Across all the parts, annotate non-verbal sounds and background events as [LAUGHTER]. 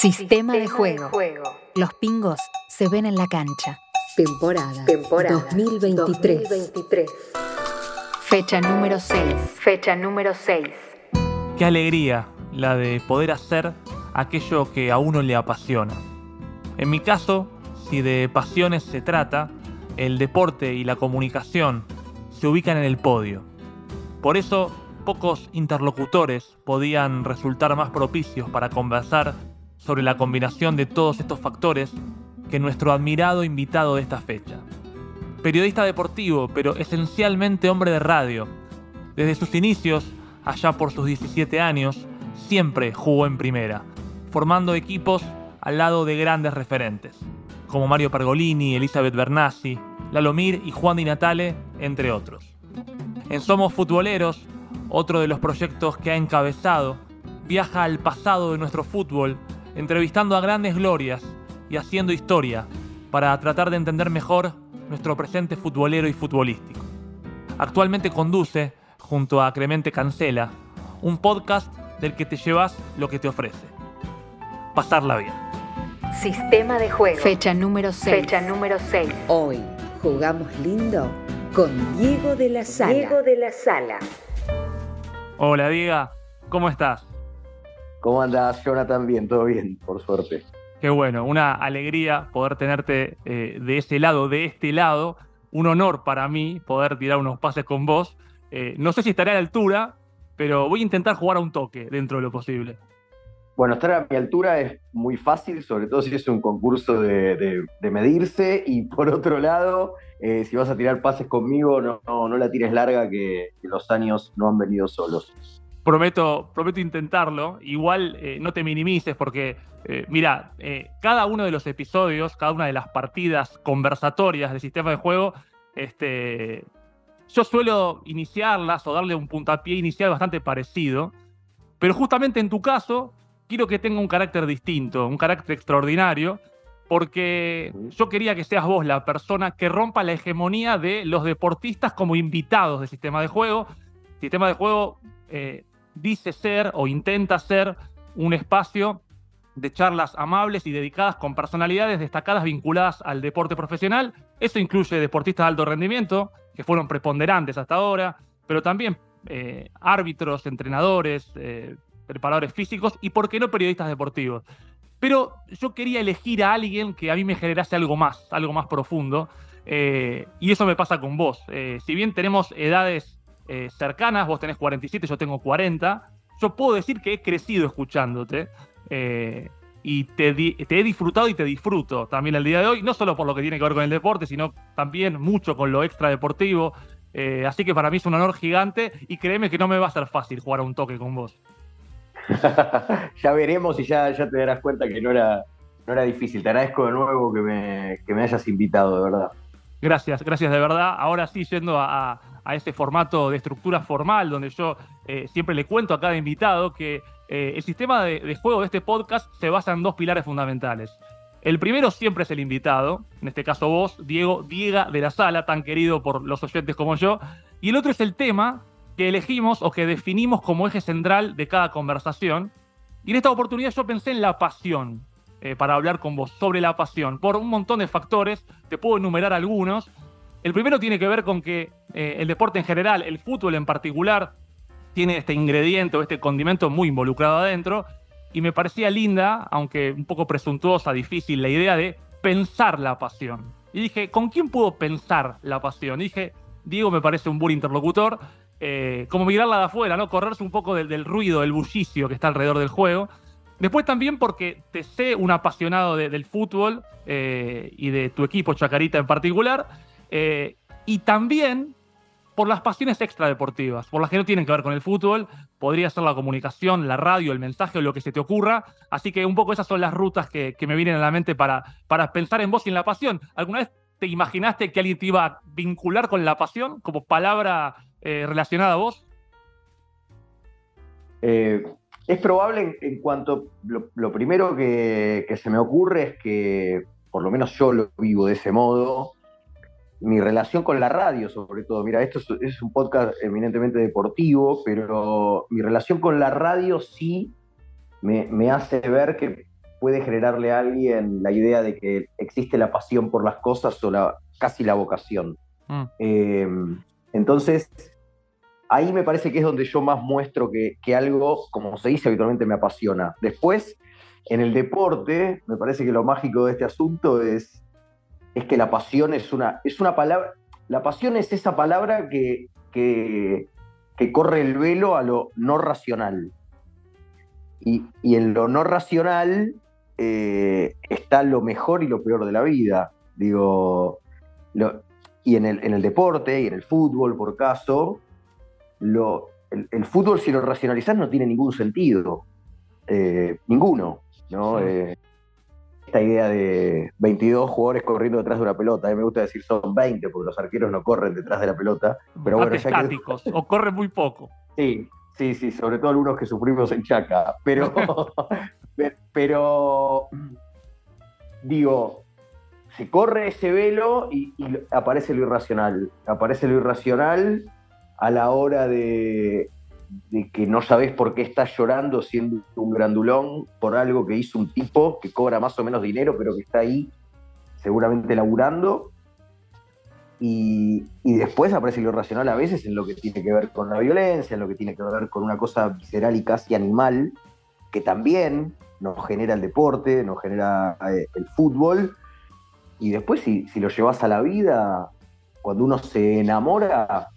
Sistema, de, juego. Los pingos se ven en la cancha. Temporada, Temporada 2023. Fecha número 6. Fecha número 6. Qué alegría la de poder hacer aquello que a uno le apasiona. En mi caso, si de pasiones se trata, el deporte y la comunicación se ubican en el podio. Por eso, pocos interlocutores podían resultar más propicios para conversar sobre la combinación de todos estos factores que nuestro admirado invitado de esta fecha. Periodista deportivo, pero esencialmente hombre de radio. Desde sus inicios, allá por sus 17 años, siempre jugó en primera, formando equipos al lado de grandes referentes, como Mario Pergolini, Elizabeth Bernassi, Lalomir y Juan Di Natale, entre otros. En Somos Futboleros, otro de los proyectos que ha encabezado, viaja al pasado de nuestro fútbol entrevistando a grandes glorias y haciendo historia para tratar de entender mejor nuestro presente futbolero y futbolístico. Actualmente conduce, junto a Clemente Cancela, un podcast del que te llevas lo que te ofrece. Pasarla bien. Sistema de juego. Fecha número 6. Fecha número 6. Hoy jugamos lindo con Diego de la Sala. Diego de la Sala. Hola Diego, ¿cómo estás? ¿Cómo andás, Jonathan? Bien, todo bien, por suerte. Qué bueno, una alegría poder tenerte eh, de ese lado, de este lado. Un honor para mí poder tirar unos pases con vos. Eh, no sé si estaré a la altura, pero voy a intentar jugar a un toque dentro de lo posible. Bueno, estar a mi altura es muy fácil, sobre todo si es un concurso de, medirse. Y por otro lado, eh, si vas a tirar pases conmigo, no, no, la tires larga, que los años no han venido solos prometo, prometo intentarlo. Igual eh, no te minimices porque, eh, mira, eh, cada uno de los episodios, cada una de las partidas conversatorias del sistema de juego, este, yo suelo iniciarlas o darle un puntapié inicial bastante parecido. Pero justamente en tu caso, quiero que tenga un carácter distinto, un carácter extraordinario, porque yo quería que seas vos la persona que rompa la hegemonía de los deportistas como invitados del sistema de juego. Sistema de juego dice ser o intenta ser un espacio de charlas amables y dedicadas con personalidades destacadas vinculadas al deporte profesional. Eso incluye deportistas de alto rendimiento, que fueron preponderantes hasta ahora, pero también eh, árbitros, entrenadores, eh, preparadores físicos y, por qué no, periodistas deportivos. Pero yo quería elegir a alguien que a mí me generase algo más, algo más profundo. Eh, y eso me pasa con vos. si bien tenemos edades eh, cercanas, vos tenés 47, yo tengo 40, yo puedo decir que he crecido escuchándote. Eh, y te, he disfrutado y te disfruto también el día de hoy, no solo por lo que tiene que ver con el deporte, sino también mucho con lo extra deportivo. Eh, así que para mí es un honor gigante y créeme que no me va a ser fácil jugar a un toque con vos. [LAUGHS] ya veremos y ya, ya te darás cuenta que no era, no era difícil. Te agradezco de nuevo que me, que me hayas invitado, de verdad. Gracias, gracias de verdad. Ahora sí, yendo a, a ese formato de estructura formal, donde yo eh, siempre le cuento a cada invitado que eh, el sistema de, juego de este podcast se basa en dos pilares fundamentales. El primero siempre es el invitado, en este caso vos, Diego Diega de la Sala, tan querido por los oyentes como yo, y el otro es el tema que elegimos o que definimos como eje central de cada conversación. Y en esta oportunidad yo pensé en la pasión, eh, para hablar con vos sobre la pasión, por un montón de factores, te puedo enumerar algunos, el primero tiene que ver con que eh, el deporte en general, el fútbol en particular, tiene este ingrediente o este condimento muy involucrado adentro. Y me parecía linda, aunque un poco presuntuosa, difícil, la idea de pensar la pasión. Y dije, ¿con quién puedo pensar la pasión? Dije, Diego me parece un buen interlocutor. Eh, como mirarla de afuera, ¿no? Correrse un poco del, ruido, del bullicio que está alrededor del juego. Después también porque te sé un apasionado del fútbol eh, y de tu equipo Chacarita en particular. Eh, y también por las pasiones extradeportivas, por las que no tienen que ver con el fútbol, podría ser la comunicación, la radio, el mensaje o lo que se te ocurra. Así que un poco esas son las rutas que, me vienen a la mente para, para pensar en vos y en la pasión. ¿Alguna vez te imaginaste que alguien te iba a vincular con la pasión como palabra eh, relacionada a vos? Eh, es probable en, cuanto, lo, primero que, que, se me ocurre es que, por lo menos yo lo vivo de ese modo, mi relación con la radio, sobre todo. Mira, esto es, un podcast eminentemente deportivo, pero mi relación con la radio sí me, hace ver que puede generarle a alguien la idea de que existe la pasión por las cosas o la, casi la vocación. Mm. Eh, entonces, ahí me parece que es donde yo más muestro que, que, algo, como se dice habitualmente, me apasiona. Después, en el deporte, me parece que lo mágico de este asunto es, es que la pasión es una, es una palabra, la pasión es esa palabra que, que, que corre el velo a lo no racional. Y, y en lo no racional eh, está lo mejor y lo peor de la vida. Digo, lo, y en el, en el, deporte y en el fútbol, por caso, lo, el, el, fútbol, si lo racionalizás, no tiene ningún sentido. Eh, ninguno. ¿no? Sí. Eh, esta idea de 22 jugadores corriendo detrás de una pelota, a mí me gusta decir son 20 porque los arqueros no corren detrás de la pelota. Pero bueno, ya que... o corren muy poco. Sí, sí, sí, sobre todo algunos que sufrimos en Chaca. [LAUGHS] Pero, pero digo, se corre ese velo y, y, aparece lo irracional. Aparece lo irracional a la hora de, de, que no sabes por qué estás llorando siendo un grandulón por algo que hizo un tipo que cobra más o menos dinero, pero que está ahí seguramente laburando. Y, y, después aparece lo irracional a veces en lo que tiene que ver con la violencia, en lo que tiene que ver con una cosa visceral y casi animal, que también nos genera el deporte, nos genera eh, el fútbol. Y después si, si, lo llevas a la vida, cuando uno se enamora,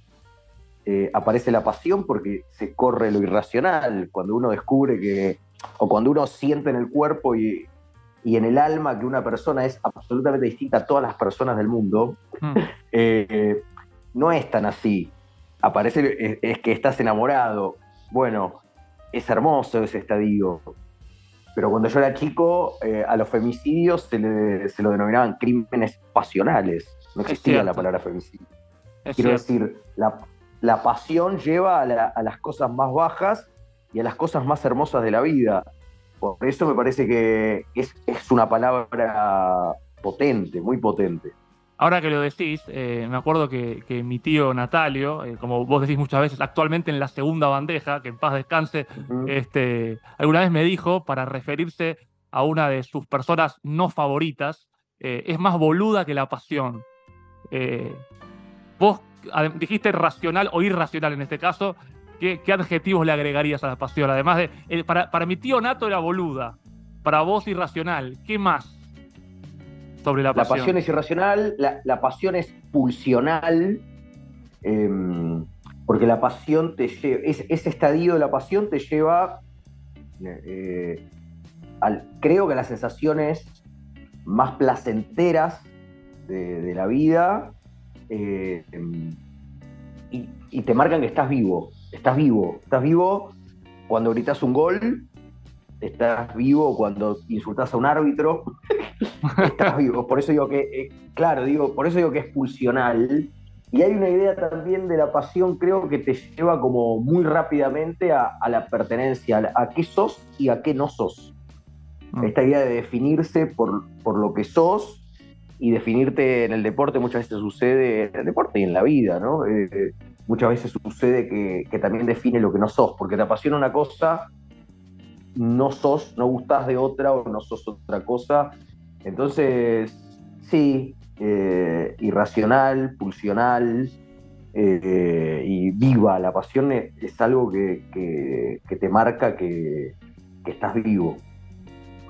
eh, aparece la pasión porque se corre lo irracional, cuando uno descubre que, o cuando uno siente en el cuerpo y, y en el alma que una persona es absolutamente distinta a todas las personas del mundo, mm. [LAUGHS] eh, no es tan así. Aparece, es, es, que estás enamorado. Bueno, es hermoso ese estadio. Pero cuando yo era chico, eh, a los femicidios se, le, se, lo denominaban crímenes pasionales. No existía la palabra femicidio. Es Quiero cierto. decir, la, la, pasión lleva a, la, a las cosas más bajas y a las cosas más hermosas de la vida. Por eso me parece que es, es una palabra potente, muy potente. Ahora que lo decís, eh, me acuerdo que, que, mi tío Natalio, eh, como vos decís muchas veces, actualmente en la segunda bandeja, que en paz descanse, uh -huh. este, alguna vez me dijo, para referirse a una de sus personas no favoritas, eh, es más boluda que la pasión. vos dijiste racional o irracional en este caso, ¿Qué, ¿Qué, adjetivos le agregarías a la pasión? Además de, eh, para, para, mi tío Nato era boluda, para vos irracional. ¿Qué más sobre la pasión? La pasión es irracional, la, la pasión es pulsional, eh, porque la pasión te lleva, es, ese estadio de la pasión te lleva, eh, al, creo que a las sensaciones más placenteras de, de la vida eh, y, y te marcan que estás vivo estás vivo. Estás vivo cuando gritas un gol, estás vivo cuando insultas a un árbitro, [LAUGHS] estás vivo. Por eso digo que, eh, claro, digo, por eso digo que es pulsional. Y hay una idea también de la pasión, creo que te lleva como muy rápidamente a, a la pertenencia, a, a, qué sos y a qué no sos. Mm. Esta idea de definirse por, por lo que sos y definirte en el deporte muchas veces sucede en el deporte y en la vida, ¿no? Eh, muchas veces sucede que, también define lo que no sos, porque te apasiona una cosa, no sos, no gustás de otra o no sos otra cosa. Entonces, sí, eh, irracional, pulsional eh, y viva. La pasión es, es algo que, que, te marca que, estás vivo.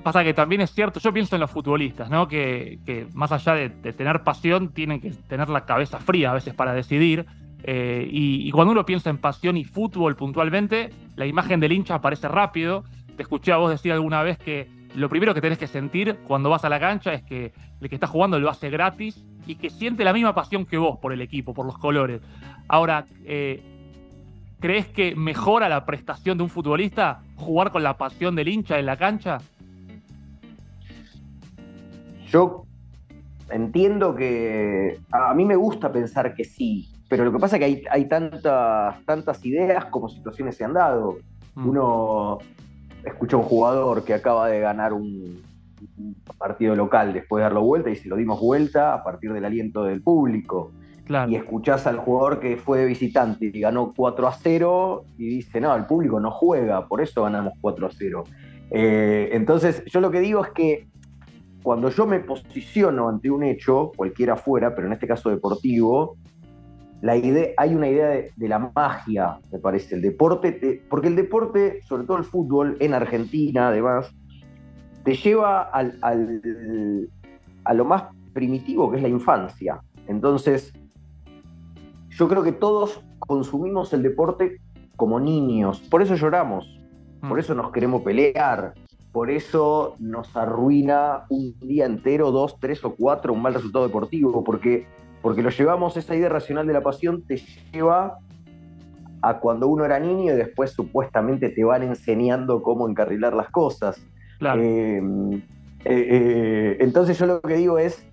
Pasa que también es cierto, yo pienso en los futbolistas, ¿no? Que, que más allá de, tener pasión, tienen que tener la cabeza fría a veces para decidir. Eh, y, y, cuando uno piensa en pasión y fútbol puntualmente, la imagen del hincha aparece rápido. Te escuché a vos decir alguna vez que lo primero que tenés que sentir cuando vas a la cancha es que el que está jugando lo hace gratis y que siente la misma pasión que vos por el equipo, por los colores. Ahora, eh, ¿crees que mejora la prestación de un futbolista jugar con la pasión del hincha en la cancha? Yo entiendo que a mí me gusta pensar que sí, pero lo que pasa es que hay, hay tantas, tantas ideas como situaciones se han dado. Mm. Uno escucha a un jugador que acaba de ganar un, un, partido local después de darlo vuelta y se lo dimos vuelta a partir del aliento del público. Claro. Y escuchás al jugador que fue de visitante y ganó 4 a 0 y dice, no, el público no juega, por eso ganamos 4 a 0. Eh, entonces, yo lo que digo es que cuando yo me posiciono ante un hecho, cualquiera fuera, pero en este caso deportivo, la idea, hay una idea de, la magia, me parece, el deporte, porque el deporte, sobre todo el fútbol, en Argentina además, te lleva al, a lo más primitivo que es la infancia. Entonces, yo creo que todos consumimos el deporte como niños, por eso lloramos, por mm. eso nos queremos pelear, por eso nos arruina un día entero, dos, tres o cuatro, un mal resultado deportivo, porque, porque lo llevamos, esa idea racional de la pasión te lleva a cuando uno era niño y después supuestamente te van enseñando cómo encarrilar las cosas. Eh, eh, eh, entonces yo lo que digo es,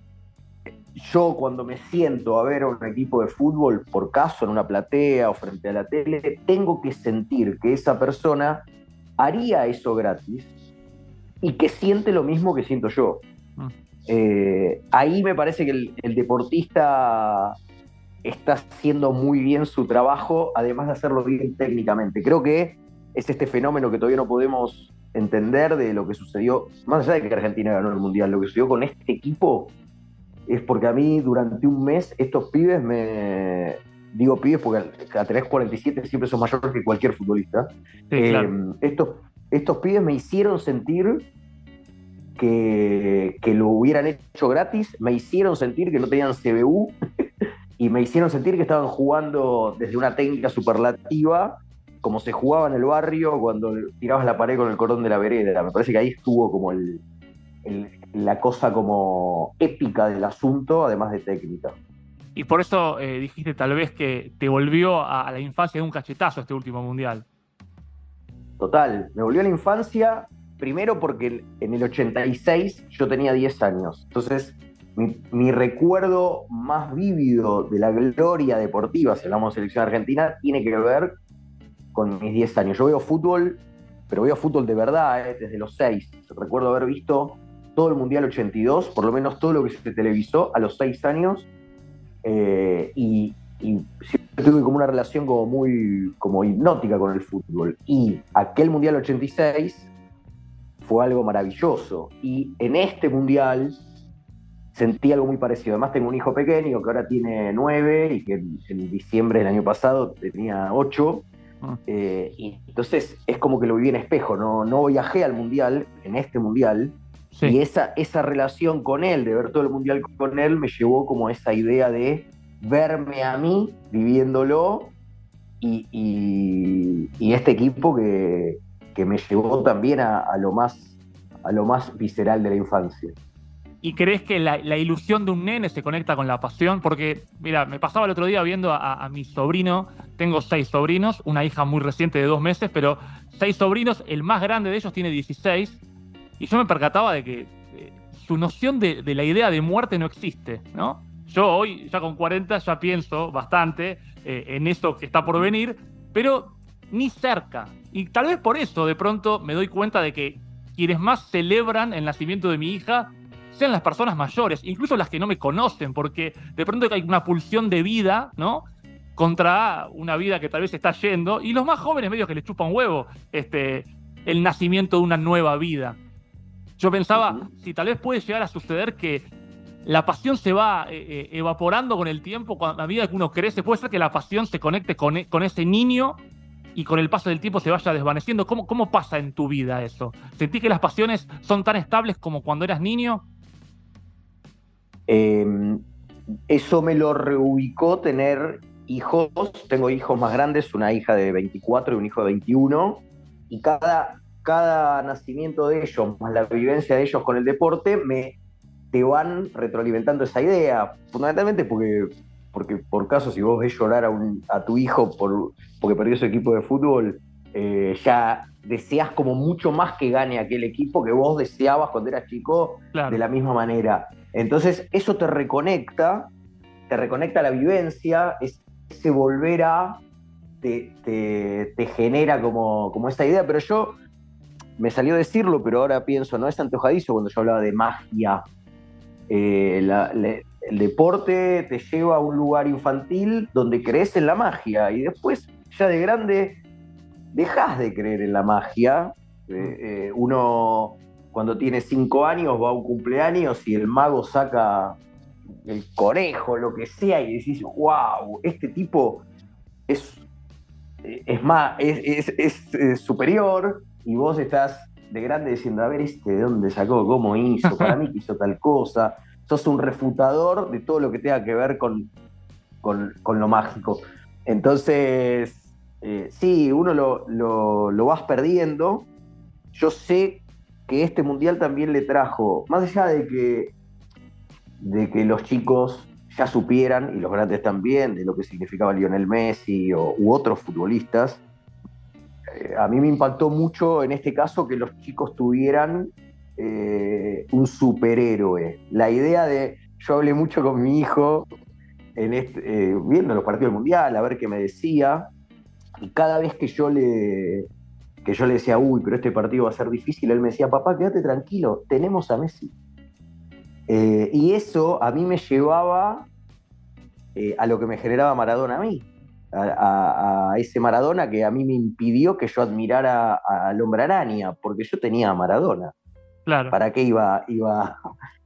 yo cuando me siento a ver a un equipo de fútbol, por caso en una platea o frente a la tele, tengo que sentir que esa persona haría eso gratis y que siente lo mismo que siento yo. Mm. Eh, ahí me parece que el, deportista está haciendo muy bien su trabajo, además de hacerlo bien técnicamente. Creo que es este fenómeno que todavía no podemos entender de lo que sucedió, más allá de que Argentina ganó el Mundial, lo que sucedió con este equipo es porque a mí durante un mes estos pibes me... Digo pibes porque a 3.47 siempre son mayores que cualquier futbolista. Eh, estos, estos pibes me hicieron sentir que, lo hubieran hecho gratis, me hicieron sentir que no tenían CBU [LAUGHS] y me hicieron sentir que estaban jugando desde una técnica superlativa, como se jugaba en el barrio cuando tirabas la pared con el cordón de la vereda. Me parece que ahí estuvo como la cosa como épica del asunto, además de técnica. Y por eso eh, dijiste tal vez que te volvió a, la infancia de un cachetazo este último mundial. Total, me volvió a la infancia primero porque en el 86 yo tenía 10 años. Entonces, mi, recuerdo más vívido de la gloria deportiva, si hablamos de selección argentina, tiene que ver con mis 10 años. Yo veo fútbol, pero veo fútbol de verdad, eh, desde los 6. Recuerdo haber visto todo el Mundial 82, por lo menos todo lo que se televisó a los seis años, eh, y, siempre tuve como una relación como muy como hipnótica con el fútbol. Y aquel Mundial 86 fue algo maravilloso. Y en este Mundial sentí algo muy parecido. Además tengo un hijo pequeño que ahora tiene nueve y que en, diciembre del año pasado tenía ocho. Ah. Eh, y entonces es como que lo viví en espejo, no, no viajé al mundial, en este mundial, y esa, esa relación con él, de ver todo el mundial con él, me llevó como esa idea de verme a mí viviéndolo y, este equipo que, me llevó también a, lo más, a lo más visceral de la infancia. ¿Y crees que la, ilusión de un nene se conecta con la pasión? Porque, mira, me pasaba el otro día viendo a, a, mi sobrino, tengo seis sobrinos, una hija muy reciente de dos meses, pero seis sobrinos, el más grande de ellos tiene 16, y yo me percataba de que eh, su noción de, la idea de muerte no existe, ¿no? Yo hoy, ya con 40, ya pienso bastante eh, en eso que está por venir, pero ni cerca. Y tal vez por eso de pronto me doy cuenta de que quienes más celebran el nacimiento de mi hija sean las personas mayores, incluso las que no me conocen, porque de pronto hay una pulsión de vida, ¿no? Contra una vida que tal vez está yendo, y los más jóvenes medios que les chupan huevo este, el nacimiento de una nueva vida. Yo pensaba, si tal vez puede llegar a suceder que la pasión se va eh, eh, evaporando con el tiempo, a medida que uno crece, puede ser que la pasión se conecte con, e, con ese niño y con el paso del tiempo se vaya desvaneciendo. ¿Cómo, ¿Cómo pasa en tu vida eso? ¿Sentí que las pasiones son tan estables como cuando eras niño? Em, eso me lo reubicó tener hijos. Tengo hijos más grandes, una hija de 24 y un hijo de 21. Y cada, cada nacimiento de ellos, más la vivencia de ellos con el deporte, me te van retroalimentando esa idea. Fundamentalmente porque, porque por caso, si vos ves llorar a, un, a tu hijo por, porque perdió su equipo de fútbol, eh, ya deseas como mucho más que gane aquel equipo que vos deseabas cuando eras chico de la misma manera. Entonces, eso te reconecta, te reconecta la vivencia, ese volver a te, te, genera como, como esa idea, pero yo me salió decirlo, pero ahora pienso, no es antojadizo cuando yo hablaba de magia. Eh, el deporte te lleva a un lugar infantil donde crees en la magia y después, ya de grande, dejas de creer en la magia. Eh, uno cuando tiene cinco años va a un cumpleaños y el mago saca el conejo, lo que sea, y decís, wow, este tipo es, es más, es, superior, y vos estás de grande diciendo, a ver, este de dónde sacó, cómo hizo, para mí que hizo tal cosa. Sos un refutador de todo lo que tenga que ver con, con, lo mágico. Entonces, eh, sí, uno lo, lo, lo vas perdiendo. Yo sé que este mundial también le trajo, más allá de que de que los chicos ya supieran, y los grandes también, de lo que significaba Lionel Messi o, u otros futbolistas. A mí me impactó mucho en este caso que los chicos tuvieran eh, un superhéroe. La idea de, yo hablé mucho con mi hijo en este, viendo los partidos del Mundial, a ver qué me decía, y cada vez que yo le, que yo le decía, uy, pero este partido va a ser difícil, él me decía, papá, quédate tranquilo, tenemos a Messi. Eh, y eso a mí me llevaba a lo que me generaba Maradona a mí, a, ese Maradona que a mí me impidió que yo admirara al hombre araña, porque yo tenía a Maradona. Claro. ¿Para qué iba, iba,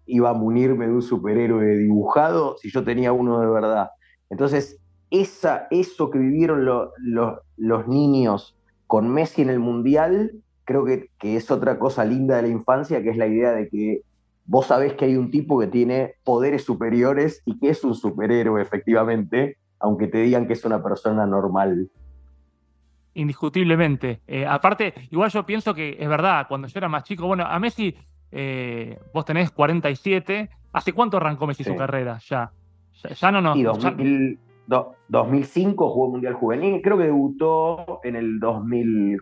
iba a munirme de un superhéroe dibujado si yo tenía uno de verdad? Entonces, esa, eso que vivieron los niños con Messi en el Mundial, creo que, que es otra cosa linda de la infancia, que es la idea de que vos sabés que hay un tipo que tiene poderes superiores y que es un superhéroe efectivamente, aunque te digan que es una persona normal. Indiscutiblemente. Eh, aparte, igual yo pienso que es verdad, cuando yo era más chico, bueno, a Messi, eh, vos tenés 47, ¿hace cuánto arrancó Messi su carrera? Ya. Ya, no nos... Sí, 2005 jugó Mundial Juvenil, creo que debutó en el 2000...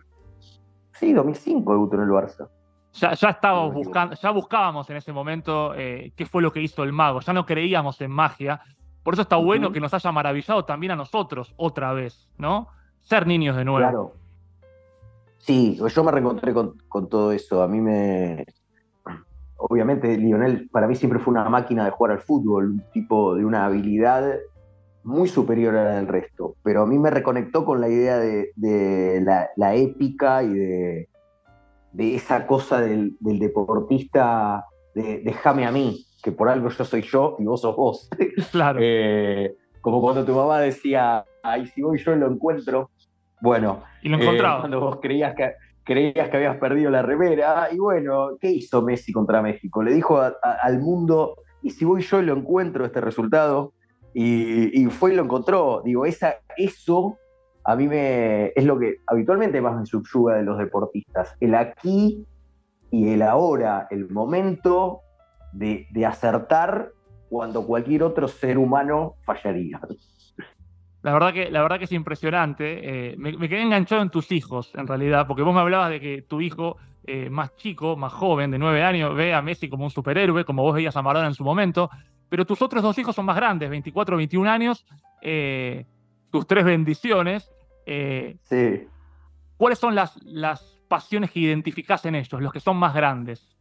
Sí, 2005 debutó en el Barça. Ya, estábamos buscando, ya buscábamos en ese momento eh, qué fue lo que hizo el mago, ya no creíamos en magia. Por eso está bueno que nos haya maravillado también a nosotros otra vez, ¿no? Ser niños de nuevo. Claro. Sí, yo me reencontré con, todo eso. A mí me. Obviamente, Lionel para mí siempre fue una máquina de jugar al fútbol, un tipo de una habilidad muy superior a la del resto. Pero a mí me reconectó con la idea de, la épica y de, de esa cosa del, deportista, de déjame a mí, que por algo yo soy yo y vos sos vos. [LAUGHS] Claro. Eh, como cuando tu mamá decía, ay, si voy yo lo encuentro. Bueno, y lo encontraba. Eh, cuando vos creías que, creías que habías perdido la remera. Y bueno, ¿qué hizo Messi contra México? Le dijo al mundo, y si voy yo lo encuentro este resultado. Y, y, fue y lo encontró. Digo, esa, eso a mí me, es lo que habitualmente más me subyuga de los deportistas. El aquí y el ahora, el momento de, acertar cuando cualquier otro ser humano fallaría. La verdad que, la verdad que es impresionante. Eh, me, quedé enganchado en tus hijos, en realidad, porque vos me hablabas de que tu hijo eh, más chico, más joven, de nueve años, ve a Messi como un superhéroe, como vos veías a Maradona en su momento, pero tus otros dos hijos son más grandes, 24, 21 años. Eh, tus tres bendiciones. Sí. ¿Cuáles son las, las pasiones que identificás en ellos, los que son más grandes?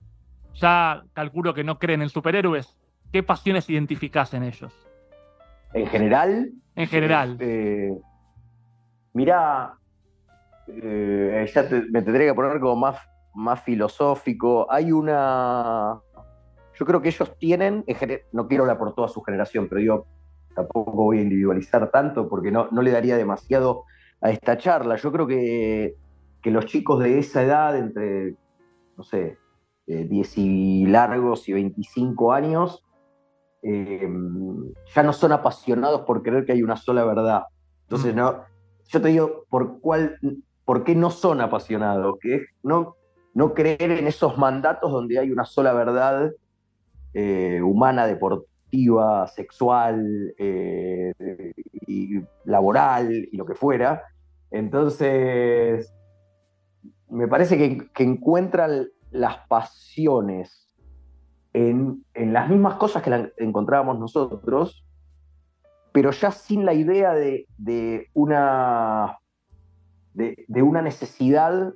Ya calculo que no creen en superhéroes. ¿Qué pasiones identificás en ellos? En general. En general. Este, mira, eh, ya me tendría que poner como más, más filosófico. Hay una. Yo creo que ellos tienen, no quiero hablar por toda su generación, pero digo, tampoco voy a individualizar tanto porque no, no le daría demasiado a esta charla. Yo creo que, los chicos de esa edad, entre, no sé, 10 y largos y 25 años, eh, ya no son apasionados por creer que hay una sola verdad. Entonces, mm. no, yo te digo, ¿por, cuál, ¿por qué no son apasionados? Que no, no creer en esos mandatos donde hay una sola verdad eh, humana, deportiva sexual eh, y laboral y lo que fuera. Entonces, me parece que, encuentran las pasiones en, las mismas cosas que encontrábamos nosotros, pero ya sin la idea de, una, de, una necesidad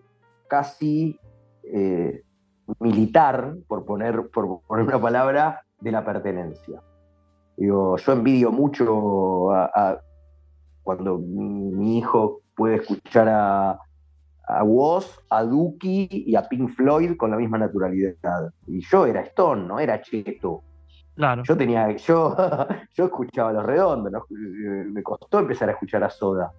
casi eh, militar, por poner, por poner una palabra, de la pertenencia. Digo, yo envidio mucho a, cuando mi, hijo puede escuchar a, a Woz, a Duki y a Pink Floyd con la misma naturalidad. Y yo era Stone, no era Cheto. Claro. Yo tenía, yo, [LAUGHS] yo escuchaba Los Redondos, ¿no? me costó empezar a escuchar a Soda,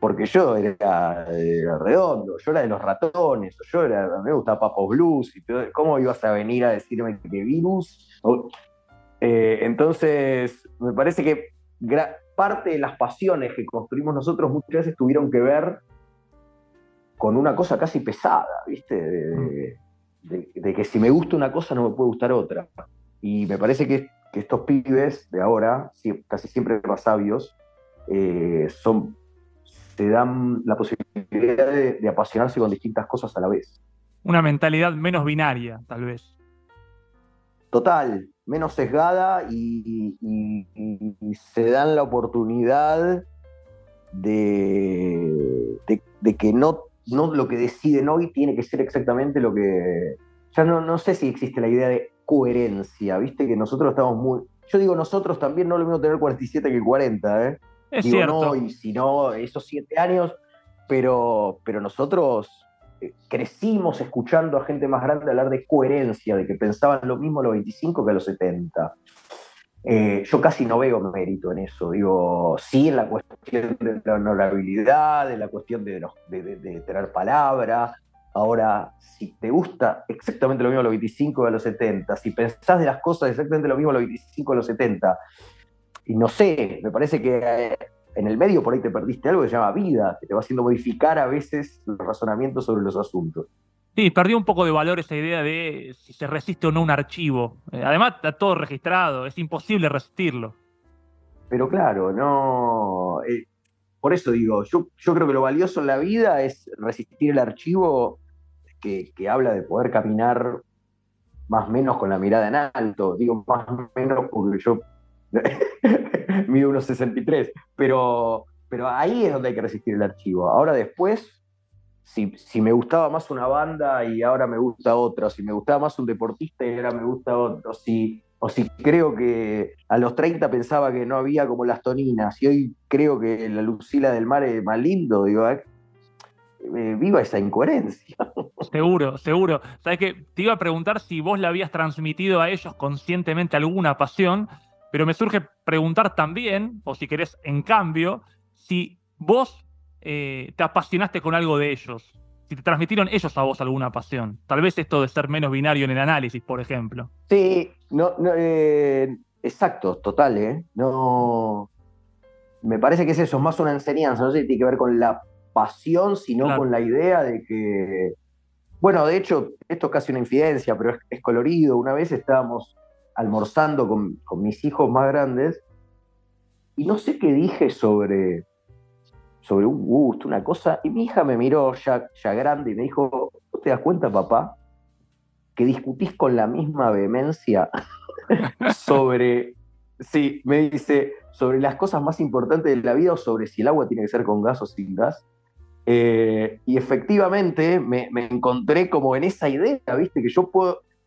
porque yo era, redondo, yo era de los ratones, yo era, me gustaba Papos Blues, y ¿cómo ibas a venir a decirme que virus? Eh, entonces, me parece que parte de las pasiones que construimos nosotros muchas veces tuvieron que ver con una cosa casi pesada, ¿viste? De, que si me gusta una cosa no me puede gustar otra. Y me parece que, estos pibes de ahora, casi siempre más sabios, eh, son, te dan la posibilidad de, apasionarse con distintas cosas a la vez. Una mentalidad menos binaria, tal vez. Total, menos sesgada y, se dan la oportunidad de, de, que no no lo que deciden hoy tiene que ser exactamente lo que... Ya no, no sé si existe la idea de coherencia, viste que nosotros estamos muy... Yo digo nosotros también, no lo mismo tener 47 que 40, ¿eh? Es digo, cierto. No, y si no, esos siete años, pero, pero nosotros eh, crecimos escuchando a gente más grande hablar de coherencia, de que pensaban lo mismo a los 25 que a los 70. Eh, yo casi no veo mérito en eso. Digo, sí en la cuestión de la honorabilidad, en la cuestión de, de, tener palabra. Ahora, si te gusta exactamente lo mismo a los 25 que a los 70, si pensás de las cosas exactamente lo mismo a los 25 que a los 70, y no sé, me parece que eh, en el medio por ahí te perdiste algo que se llama vida, que te va haciendo modificar a veces los razonamientos sobre los asuntos. Sí, perdió un poco de valor esa idea de si se resiste o no un archivo. Eh, además, está todo registrado, es imposible resistirlo. Pero claro, no. Eh, por eso digo, yo, creo que lo valioso en la vida es resistir el archivo que, habla de poder caminar más o menos con la mirada en alto. Digo más o menos porque yo [LAUGHS] mido unos 63, pero, pero ahí es donde hay que resistir el archivo. Ahora después si, me gustaba más una banda y ahora me gusta otra, si me gustaba más un deportista y ahora me gusta otro, si, o si creo que a los 30 pensaba que no había como las toninas y hoy creo que la Lucila del Mar es más lindo, digo, eh, viva esa incoherencia. [LAUGHS] Seguro, seguro. Sabes que te iba a preguntar si vos le habías transmitido a ellos conscientemente alguna pasión, pero me surge preguntar también, o si querés en cambio, si vos eh, te apasionaste con algo de ellos? Si te transmitieron ellos a vos alguna pasión. Tal vez esto de ser menos binario en el análisis, por ejemplo. Sí, no, eh, exacto, total, ¿eh? No. Me parece que es eso, es más una enseñanza, no sé si tiene que ver con la pasión, sino con la idea de que. Bueno, de hecho, esto es casi una infidencia, pero es, colorido. Una vez estábamos almorzando con, con mis hijos más grandes y no sé qué dije sobre sobre un gusto, una cosa, y mi hija me miró ya, ya grande y me dijo, te das cuenta, papá, que discutís con la misma vehemencia [LAUGHS] sobre, sí, me dice, sobre las cosas más importantes de la vida o sobre si el agua tiene que ser con gas o sin gas? Eh, y efectivamente me, encontré como en esa idea, ¿viste? Que yo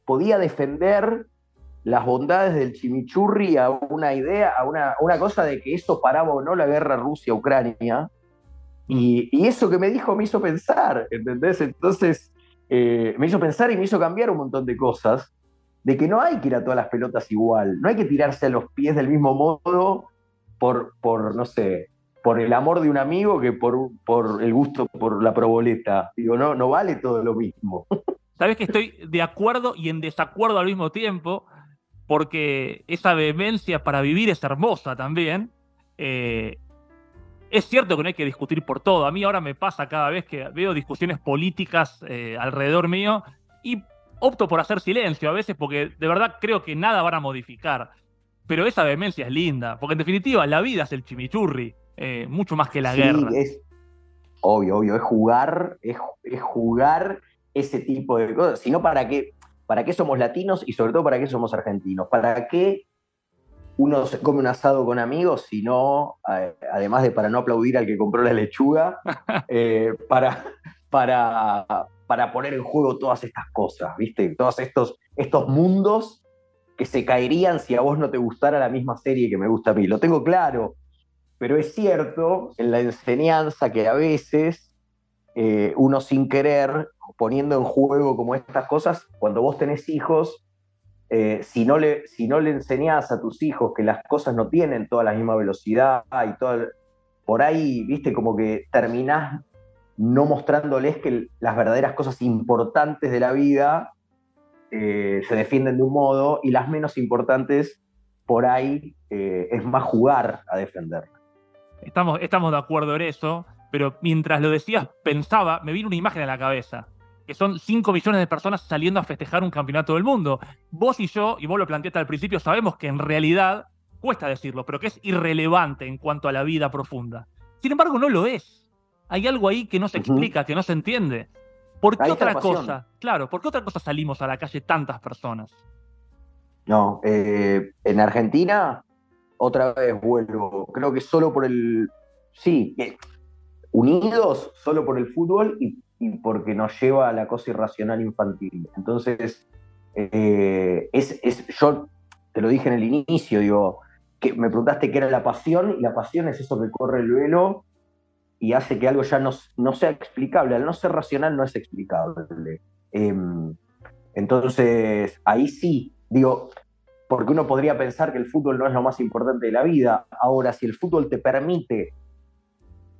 podía defender las bondades del chimichurri a una idea, a una, a una cosa de que eso paraba o no la guerra Rusia-Ucrania, y, eso que me dijo me hizo pensar, ¿entendés? Entonces, eh, me hizo pensar y me hizo cambiar un montón de cosas, de que no hay que ir a todas las pelotas igual, no hay que tirarse a los pies del mismo modo por, por no sé, por el amor de un amigo que por, por el gusto por la proboleta. Digo, no, no vale todo lo mismo. [LAUGHS] Sabes que estoy de acuerdo y en desacuerdo al mismo tiempo, porque esa vehemencia para vivir es hermosa también. Eh, es cierto que no hay que discutir por todo. A mí ahora me pasa cada vez que veo discusiones políticas eh, alrededor mío y opto por hacer silencio a veces porque de verdad creo que nada van a modificar. Pero esa vehemencia es linda, porque en definitiva la vida es el chimichurri, eh, mucho más que la sí, guerra. Es obvio, obvio, es jugar, es, jugar ese tipo de cosas. Sino para qué, para qué somos latinos y sobre todo para qué somos argentinos. ¿Para qué uno se come un asado con amigos, sino, además de para no aplaudir al que compró la lechuga, [LAUGHS] eh, para, para, para poner en juego todas estas cosas, ¿viste? Todos estos, estos mundos que se caerían si a vos no te gustara la misma serie que me gusta a mí. Lo tengo claro, pero es cierto en la enseñanza que a veces eh, uno sin querer, poniendo en juego como estas cosas, cuando vos tenés hijos, eh, si, no le, si enseñás a tus hijos que las cosas no tienen toda la misma velocidad y todo, por ahí, viste, como que terminás no mostrándoles que las verdaderas cosas importantes de la vida eh, se defienden de un modo y las menos importantes por ahí eh, es más jugar a defenderlas. Estamos, estamos de acuerdo en eso, pero mientras lo decías pensaba, me vino una imagen a la cabeza, que son 5 millones de personas saliendo a festejar un campeonato del mundo. Vos y yo, y vos lo planteaste al principio, sabemos que en realidad, cuesta decirlo, pero que es irrelevante en cuanto a la vida profunda. Sin embargo, no lo es hay algo ahí que no se explica, que no se entiende. ¿Por qué otra cosa? Claro, ¿por qué otra cosa salimos a la calle tantas personas? No, eh, en Argentina, otra vez vuelvo. Creo que solo por el. Sí, unidos solo por el fútbol y, porque nos lleva a la cosa irracional infantil. Entonces, eh, es, es, yo te lo dije en el inicio, digo, que me preguntaste qué era la pasión, y la pasión es eso que corre el velo y hace que algo ya no, no sea explicable. Al no ser racional no es explicable. Em, entonces, ahí sí, digo, porque uno podría pensar que el fútbol no es lo más importante de la vida. Ahora, si el fútbol te permite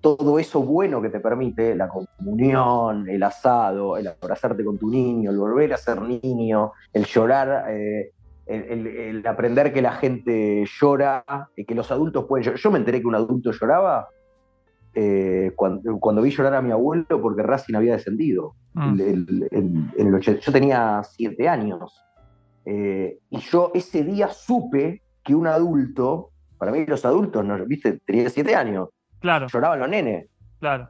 todo eso bueno que te permite, la comunión, el asado, el abrazarte con tu niño, el volver a ser niño, el llorar, eh, el, aprender que la gente llora, y que los adultos pueden llorar. Yo me enteré que un adulto lloraba eh, cuando, vi llorar a mi abuelo porque Racing había descendido. Mm. yo tenía siete años. Eh, y yo ese día supe que un adulto, para mí los adultos, ¿no? ¿viste? Tenía siete años. Claro. Lloraban los nenes. Claro.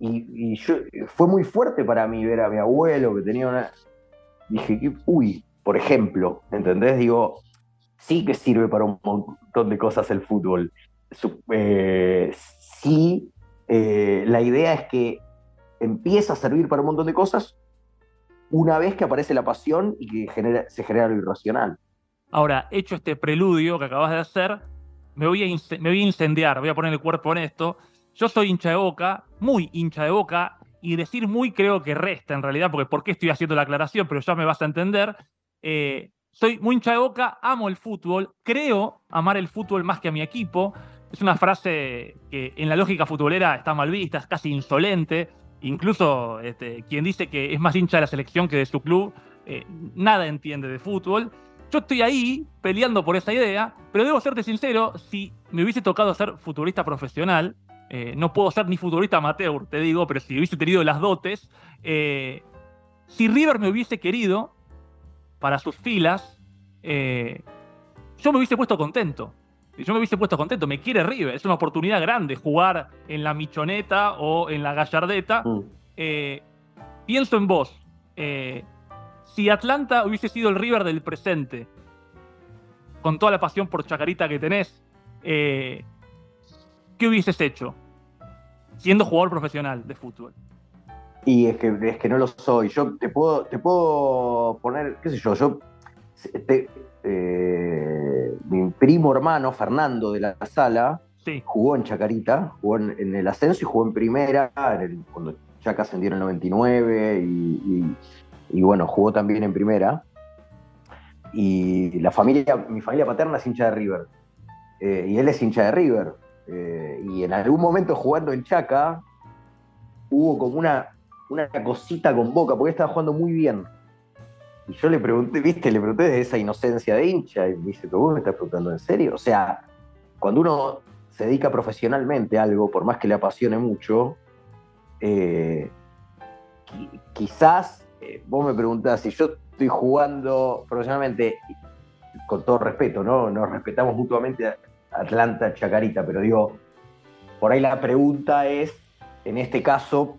Y, fue muy fuerte para mí ver a mi abuelo que tenía una. Dije, uy, por ejemplo, ¿entendés? Digo, sí que sirve para un montón de cosas el fútbol. Eh, sí eh, la idea es que empieza a servir para un montón de cosas una vez que aparece la pasión y que se genera lo irracional. Ahora, hecho este preludio que acabas de hacer, me voy, a me voy a incendiar, voy a poner el cuerpo en esto. Yo soy hincha de boca, muy hincha de boca, y decir muy creo que resta en realidad, porque ¿por qué estoy haciendo la aclaración? Pero ya me vas a entender. Eh, soy muy hincha de boca, amo el fútbol, creo amar el fútbol más que a mi equipo, es una frase que en la lógica futbolera está mal vista, es casi insolente. Incluso este, quien dice que es más hincha de la selección que de su club, eh, nada entiende de fútbol. Yo estoy ahí peleando por esa idea, pero debo serte sincero, si me hubiese tocado ser futbolista profesional, eh, no puedo ser ni futbolista amateur, te digo, pero si hubiese tenido las dotes, eh, si River me hubiese querido para sus filas, yo me hubiese puesto contento yo me hubiese puesto contento, me quiere River, es una oportunidad grande jugar en la Michoneta o en la Gallardeta. Mm. Eh, pienso en vos, eh, si Atlanta hubiese sido el River del presente, con toda la pasión por Chacarita que tenés, eh, ¿qué hubieses hecho siendo jugador profesional de fútbol? Y es que, es que no lo soy. Yo te puedo, te puedo poner, qué sé yo, yo eh, mi primo hermano, Fernando de la Sala, jugó en Chacarita, jugó en, el ascenso y jugó en primera, cuando Chaca ascendió en el 99 y, bueno, jugó también en primera. Y la familia, mi familia paterna es hincha de River. Eh, y él es hincha de River. Eh, y en algún momento jugando en Chaca, hubo como una, una cosita con boca, porque estaba jugando muy bien. Y yo le pregunté, viste, le pregunté de esa inocencia de hincha, y me dice, ¿pero vos me estás preguntando en serio? O sea, cuando uno se dedica profesionalmente a algo, por más que le apasione mucho, eh, quizás eh, vos me preguntás si yo estoy jugando profesionalmente, con todo respeto, ¿no? Nos respetamos mutuamente Atlanta, Chacarita, pero digo, por ahí la pregunta es, en este caso,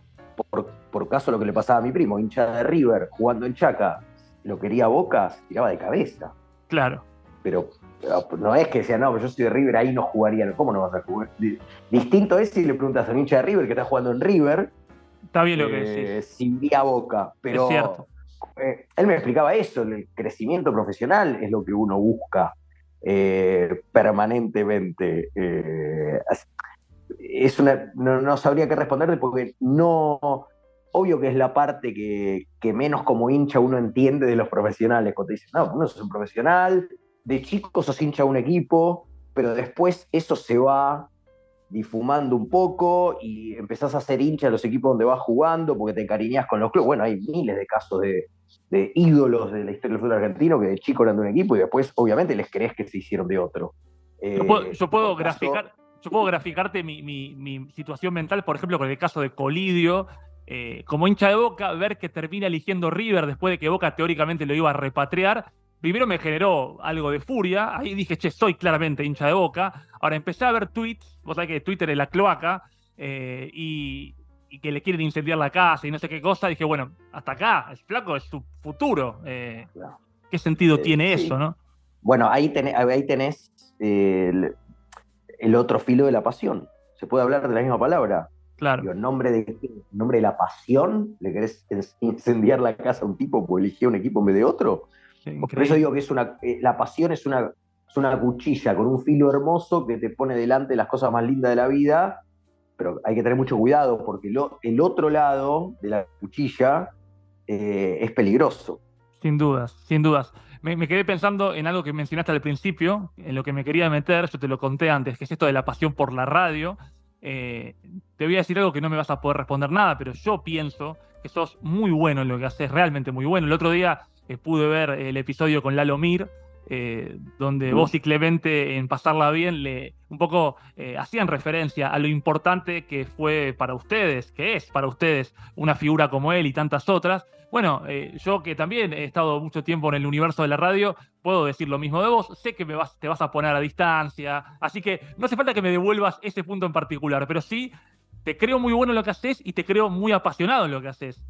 por, por caso lo que le pasaba a mi primo, hincha de River, jugando en Chaca, lo quería Boca, tiraba de cabeza. Claro. Pero, no es que decía, no, yo soy de River, ahí no jugaría. ¿Cómo no vas a jugar? Distinto es si le preguntas a un hincha de River que está jugando en River. Está bien lo que decís. Eh, sin vía Boca. Pero es cierto. Eh, él me explicaba eso, el crecimiento profesional es lo que uno busca eh, permanentemente. es una, no, no, sabría qué responderte porque no, obvio que es la parte que, que menos como hincha uno entiende de los profesionales. Cuando te dicen, no, uno es un profesional, de chico sos hincha de un equipo, pero después eso se va difumando un poco y empezás a ser hincha de los equipos donde vas jugando porque te encariñas con los clubes. Bueno, hay miles de casos de, de ídolos de la historia del fútbol argentino que de chico eran de un equipo y después obviamente les crees que se hicieron de otro. yo puedo, yo puedo graficar, yo puedo graficarte mi, mi, mi, situación mental, por ejemplo, con el caso de Colidio. Eh, como hincha de Boca, ver que termina eligiendo River después de que Boca teóricamente lo iba a repatriar, primero me generó algo de furia. Ahí dije, che, soy claramente hincha de Boca. Ahora empecé a ver tweets, vos sabés que Twitter es la cloaca, eh, y, que le quieren incendiar la casa y no sé qué cosa. Dije, bueno, hasta acá, el flaco es su futuro. Eh, ¿Qué sentido tiene eso, no? Bueno, ahí tenés, ahí tenés el otro filo de la pasión. Se puede hablar de la misma palabra. Claro. en nombre de, nombre de la pasión, ¿le querés incendiar la casa a un tipo por elegir un equipo en vez de otro? Por eso digo que es una, eh, la pasión es una, es una cuchilla con un filo hermoso que te pone delante las cosas más lindas de la vida, pero hay que tener mucho cuidado porque el otro lado de la cuchilla eh, es peligroso. Sin dudas, sin dudas me, quedé pensando en algo que mencionaste al principio, en lo que me quería meter, yo te lo conté antes, que es esto de la pasión por la radio. Eh, te voy a decir algo que no me vas a poder responder nada, pero yo pienso que sos muy bueno en lo que haces, realmente muy bueno. El otro día pude ver el episodio con Lalo Mir, eh, donde vos y Clemente en Pasarla Bien le un poco hacían referencia a lo importante que fue para ustedes, que es para ustedes una figura como él y tantas otras, bueno, eh, yo que también he estado mucho tiempo en el universo de la radio, puedo decir lo mismo de vos. Sé que me vas, te vas a poner a distancia, así que no hace falta que me devuelvas ese punto en particular, pero sí te creo muy bueno en lo que haces y te creo muy apasionado en lo que haces.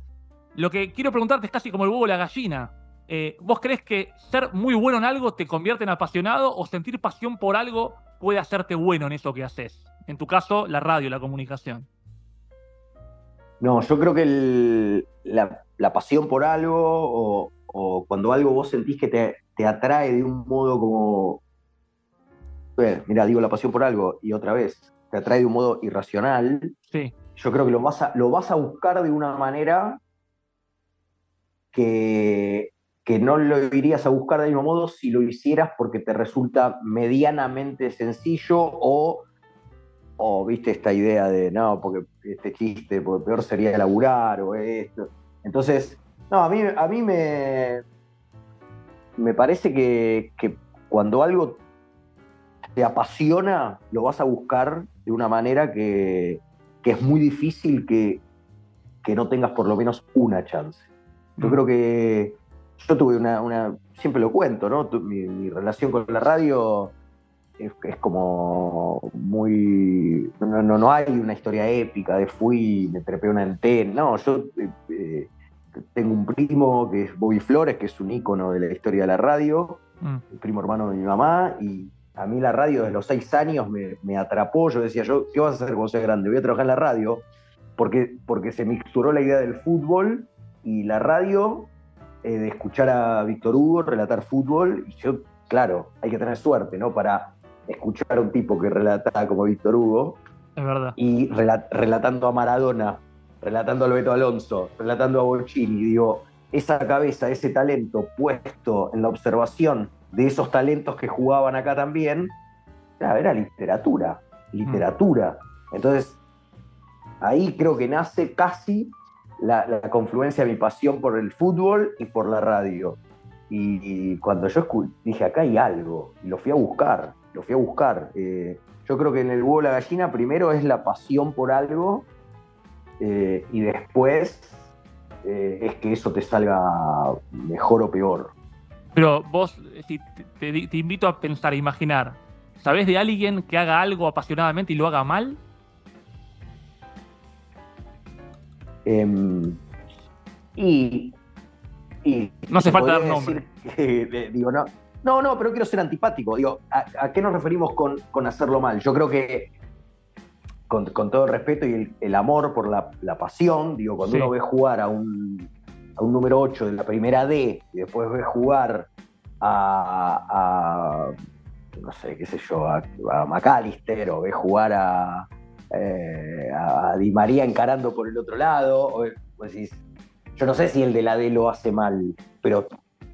Lo que quiero preguntarte es casi como el huevo o la gallina. Eh, ¿Vos crees que ser muy bueno en algo te convierte en apasionado o sentir pasión por algo puede hacerte bueno en eso que haces? En tu caso, la radio, la comunicación. No, yo creo que la, pasión por algo o, cuando algo vos sentís que te, atrae de un modo como... mira, digo la pasión por algo y otra vez, te atrae de un modo irracional. Sí. Yo creo que lo vas a, lo vas a buscar de una manera que, que no lo irías a buscar del mismo modo si lo hicieras porque te resulta medianamente sencillo o o viste esta idea de, no, porque este chiste, porque peor sería laburar o esto. Entonces, no, a mí, a mí me, me parece que, cuando algo te apasiona, lo vas a buscar de una manera que, es muy difícil que, no tengas por lo menos una chance. Yo mm. creo que yo tuve una, siempre lo cuento, ¿no? mi relación con la radio es, como muy. No, no, hay una historia épica de fui, me trepé una antena. No, yo eh, eh, tengo un primo que es Bobby Flores, que es un ícono de la historia de la radio, mm. el primo hermano de mi mamá, y a mí la radio desde los seis años me, atrapó. Yo decía, yo, ¿qué vas a hacer cuando seas grande? Voy a trabajar en la radio, porque, porque se mixturó la idea del fútbol y la radio, eh, de escuchar a Víctor Hugo relatar fútbol, y yo, claro, hay que tener suerte, ¿no? Para escuchar a un tipo que relata como Víctor Hugo. Y relatando a Maradona, relatando a Alberto Alonso, relatando a Bochini, digo, esa cabeza, ese talento puesto en la observación de esos talentos que jugaban acá también, era literatura, literatura. Entonces, ahí creo que nace casi la, confluencia de mi pasión por el fútbol y por la radio. Y, cuando yo dije, acá hay algo, y lo fui a buscar, lo fui a buscar. Eh, yo creo que en el huevo la gallina primero es la pasión por algo eh, y después eh, es que eso te salga mejor o peor. Pero vos, si te, invito a pensar, a imaginar, ¿sabés de alguien que haga algo apasionadamente y lo haga mal? Em, y, No hace falta dar nombre. digo, no, no, no, pero quiero ser antipático. Digo, ¿a, qué nos referimos con, hacerlo mal? Yo creo que, con, todo el respeto y el, amor por la, pasión, digo, cuando uno ve jugar a un, número 8 de la primera D y después ve jugar a, no sé, qué sé yo, a, McAllister o ve jugar a, eh, a Di María encarando por el otro lado. yo no sé si el de la D lo hace mal, pero,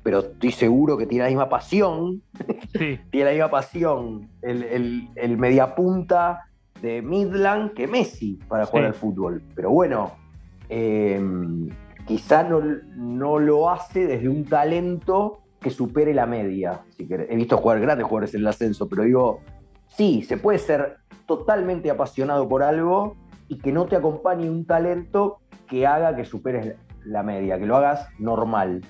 pero estoy seguro que tiene la misma pasión. [LAUGHS] tiene la misma pasión el, el, el mediapunta de Midland que Messi para jugar al fútbol. Pero bueno, eh, quizá no, no, lo hace desde un talento que supere la media. He visto jugar grandes jugadores en el ascenso, pero digo, sí, se puede ser totalmente apasionado por algo y que no te acompañe un talento que haga que superes la media, que lo hagas normal.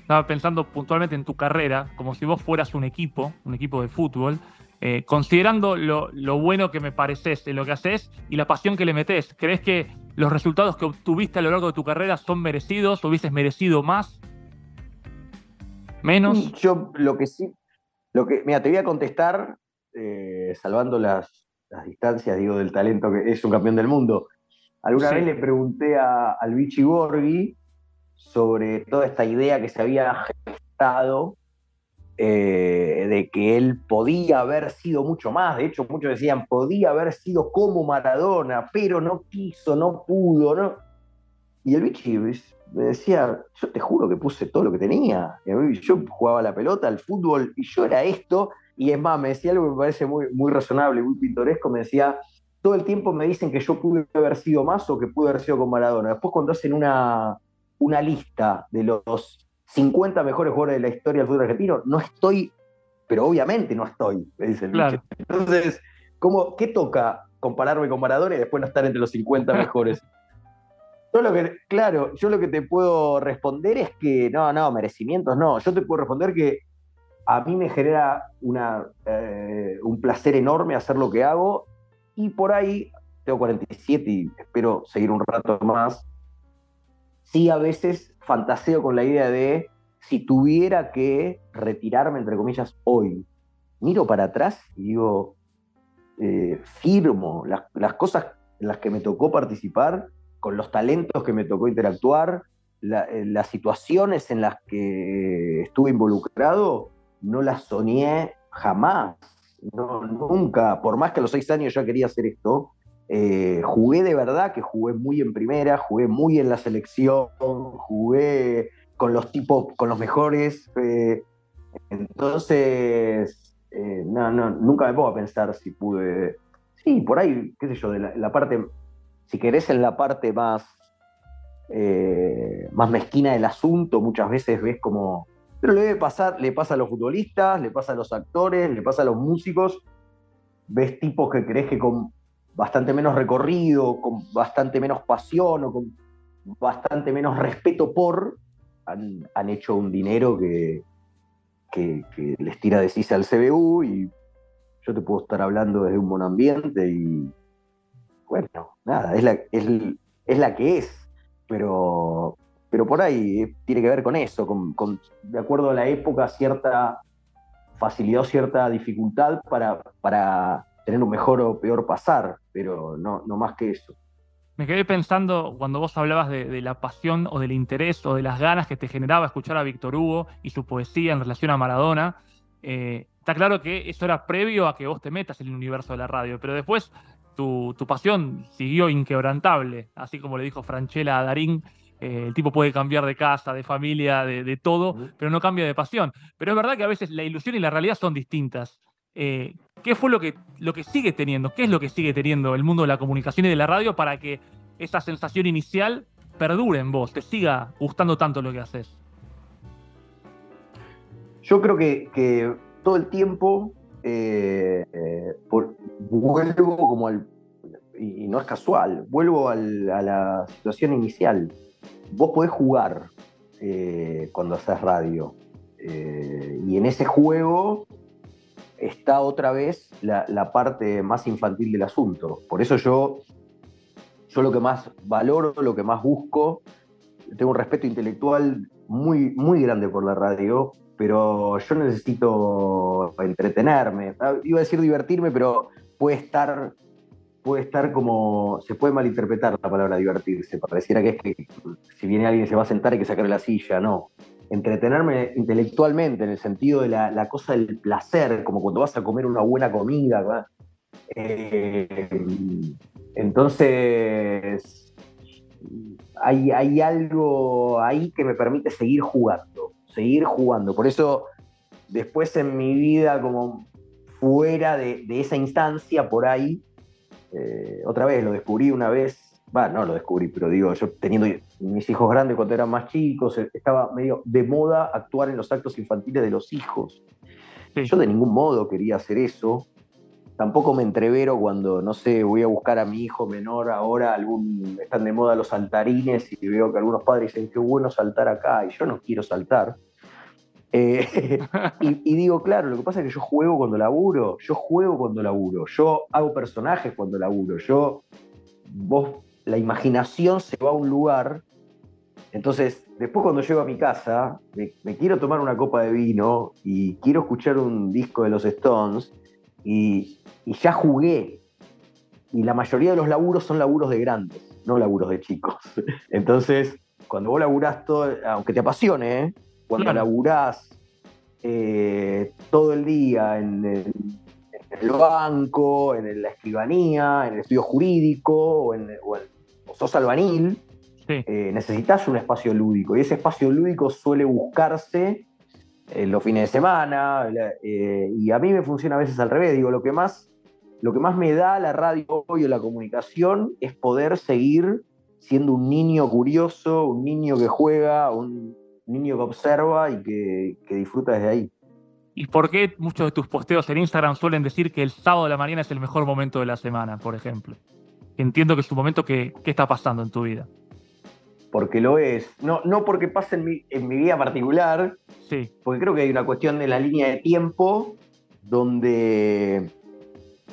Estaba pensando puntualmente en tu carrera, como si vos fueras un equipo, un equipo de fútbol, eh, considerando lo, bueno que me pareces en lo que haces y la pasión que le metes, ¿crees que los resultados que obtuviste a lo largo de tu carrera son merecidos? ¿Hubieses merecido más? ¿Menos? Yo lo que sí, lo que, mira, te voy a contestar, eh, salvando las, distancias, digo, del talento que es un campeón del mundo. Alguna vez le pregunté a, al Vichy Borghi sobre toda esta idea que se había gestado eh, de que él podía haber sido mucho más, de hecho muchos decían, podía haber sido como Maradona, pero no quiso, no pudo, ¿no? Y el Vichy me decía, yo te juro que puse todo lo que tenía, yo jugaba la pelota, el fútbol, y yo era esto, y es más, me decía algo que me parece muy, muy razonable, muy pintoresco, me decía, todo el tiempo me dicen que yo pude haber sido más o que pude haber sido con Maradona. Después cuando hacen una, una lista de los 50 mejores jugadores de la historia del fútbol argentino, no estoy, pero obviamente no estoy, me dice el claro. Entonces, ¿cómo, ¿qué toca compararme con Maradona y después no estar entre los 50 [LAUGHS] mejores? yo lo que, claro, yo lo que te puedo responder es que no, no, merecimientos no. Yo te puedo responder que a mí me genera una, eh, un placer enorme hacer lo que hago y por ahí tengo 47 y espero seguir un rato más. Sí, a veces fantaseo con la idea de si tuviera que retirarme, entre comillas, hoy, miro para atrás y digo, eh, firmo las, cosas en las que me tocó participar, con los talentos que me tocó interactuar, eh, las situaciones en las que estuve involucrado, no las soñé jamás. nunca, por más que a los seis años ya quería hacer esto, eh, jugué de verdad, que jugué muy en primera, jugué muy en la selección, jugué con los tipos, con los mejores. Eh, entonces, eh, no, no, nunca me pongo a pensar si pude. Sí, por ahí, qué sé yo, de la, parte, si querés en la parte más, más mezquina del asunto, muchas veces ves como. Pero le debe pasar, le pasa a los futbolistas, le pasa a los actores, le pasa a los músicos. Ves tipos que crees que con bastante menos recorrido, con bastante menos pasión o con bastante menos respeto por, han, hecho un dinero que, que, les tira de sisa al CBU y yo te puedo estar hablando desde un buen ambiente y bueno, nada, es la, es, la que es, pero, pero por ahí tiene que ver con eso, con, de acuerdo a la época, cierta facilidad o cierta dificultad para, para tener un mejor o peor pasar, pero no, no más que eso. Me quedé pensando cuando vos hablabas de, la pasión o del interés o de las ganas que te generaba escuchar a Víctor Hugo y su poesía en relación a Maradona. Eh, está claro que eso era previo a que vos te metas en el universo de la radio, pero después tu, pasión siguió inquebrantable, así como le dijo Franchella a Darín. Eh, el tipo puede cambiar de casa, de familia, de, todo, pero no cambia de pasión. Pero es verdad que a veces la ilusión y la realidad son distintas. Eh, ¿qué fue lo que, lo que sigue teniendo? ¿Qué es lo que sigue teniendo el mundo de la comunicación y de la radio para que esa sensación inicial perdure en vos, te siga gustando tanto lo que haces? Yo creo que, todo el tiempo eh, vuelvo como al, y no es casual, vuelvo a la situación inicial. Vos podés jugar eh, cuando haces radio. y en ese juego está otra vez la, parte más infantil del asunto. Por eso yo, yo lo que más valoro, lo que más busco, tengo un respeto intelectual muy, muy grande por la radio, pero yo necesito entretenerme. Ah, iba a decir divertirme, pero puede estar, puede estar como. Se puede malinterpretar la palabra divertirse. Pareciera que es que si viene alguien se va a sentar hay que sacarle la silla. No entretenerme intelectualmente, en el sentido de la, cosa del placer, como cuando vas a comer una buena comida. Eh, entonces, hay, hay algo ahí que me permite seguir jugando, seguir jugando. Por eso, después en mi vida, como fuera de, esa instancia, por ahí, eh, otra vez lo descubrí una vez, va, no lo descubrí, pero digo, yo teniendo mis hijos grandes cuando eran más chicos, eh, estaba medio de moda actuar en los actos infantiles de los hijos. Yo de ningún modo quería hacer eso, tampoco me entrevero cuando, no sé, voy a buscar a mi hijo menor ahora, algún, están de moda los saltarines y veo que algunos padres dicen, qué bueno saltar acá, y yo no quiero saltar. Eh, [LAUGHS] y, digo, claro, lo que pasa es que yo juego cuando laburo, yo juego cuando laburo, yo hago personajes cuando laburo, yo, vos, la imaginación se va a un lugar, entonces, después cuando llego a mi casa, me quiero tomar una copa de vino y quiero escuchar un disco de los Stones, y, ya jugué. Y la mayoría de los laburos son laburos de grandes, no laburos de chicos. [LAUGHS] Entonces, cuando vos laburás todo, aunque te apasione, ¿eh? Cuando laburás eh, todo el día en el, banco, en la escribanía, en el estudio jurídico o, en, o, sos albanil, eh, necesitas un espacio lúdico. Y ese espacio lúdico suele buscarse en los fines de semana, eh, y a mí me funciona a veces al revés, digo, lo que más, lo que más me da la radio hoy o la comunicación es poder seguir siendo un niño curioso, un niño que juega, un niño que observa y que, disfruta desde ahí. ¿Y por qué muchos de tus posteos en Instagram suelen decir que el sábado de la mañana es el mejor momento de la semana, por ejemplo? Entiendo que es un momento que, ¿qué está pasando en tu vida? porque lo es. No, no porque pase en mi, en mi vida particular, sí. porque creo que hay una cuestión de la línea de tiempo donde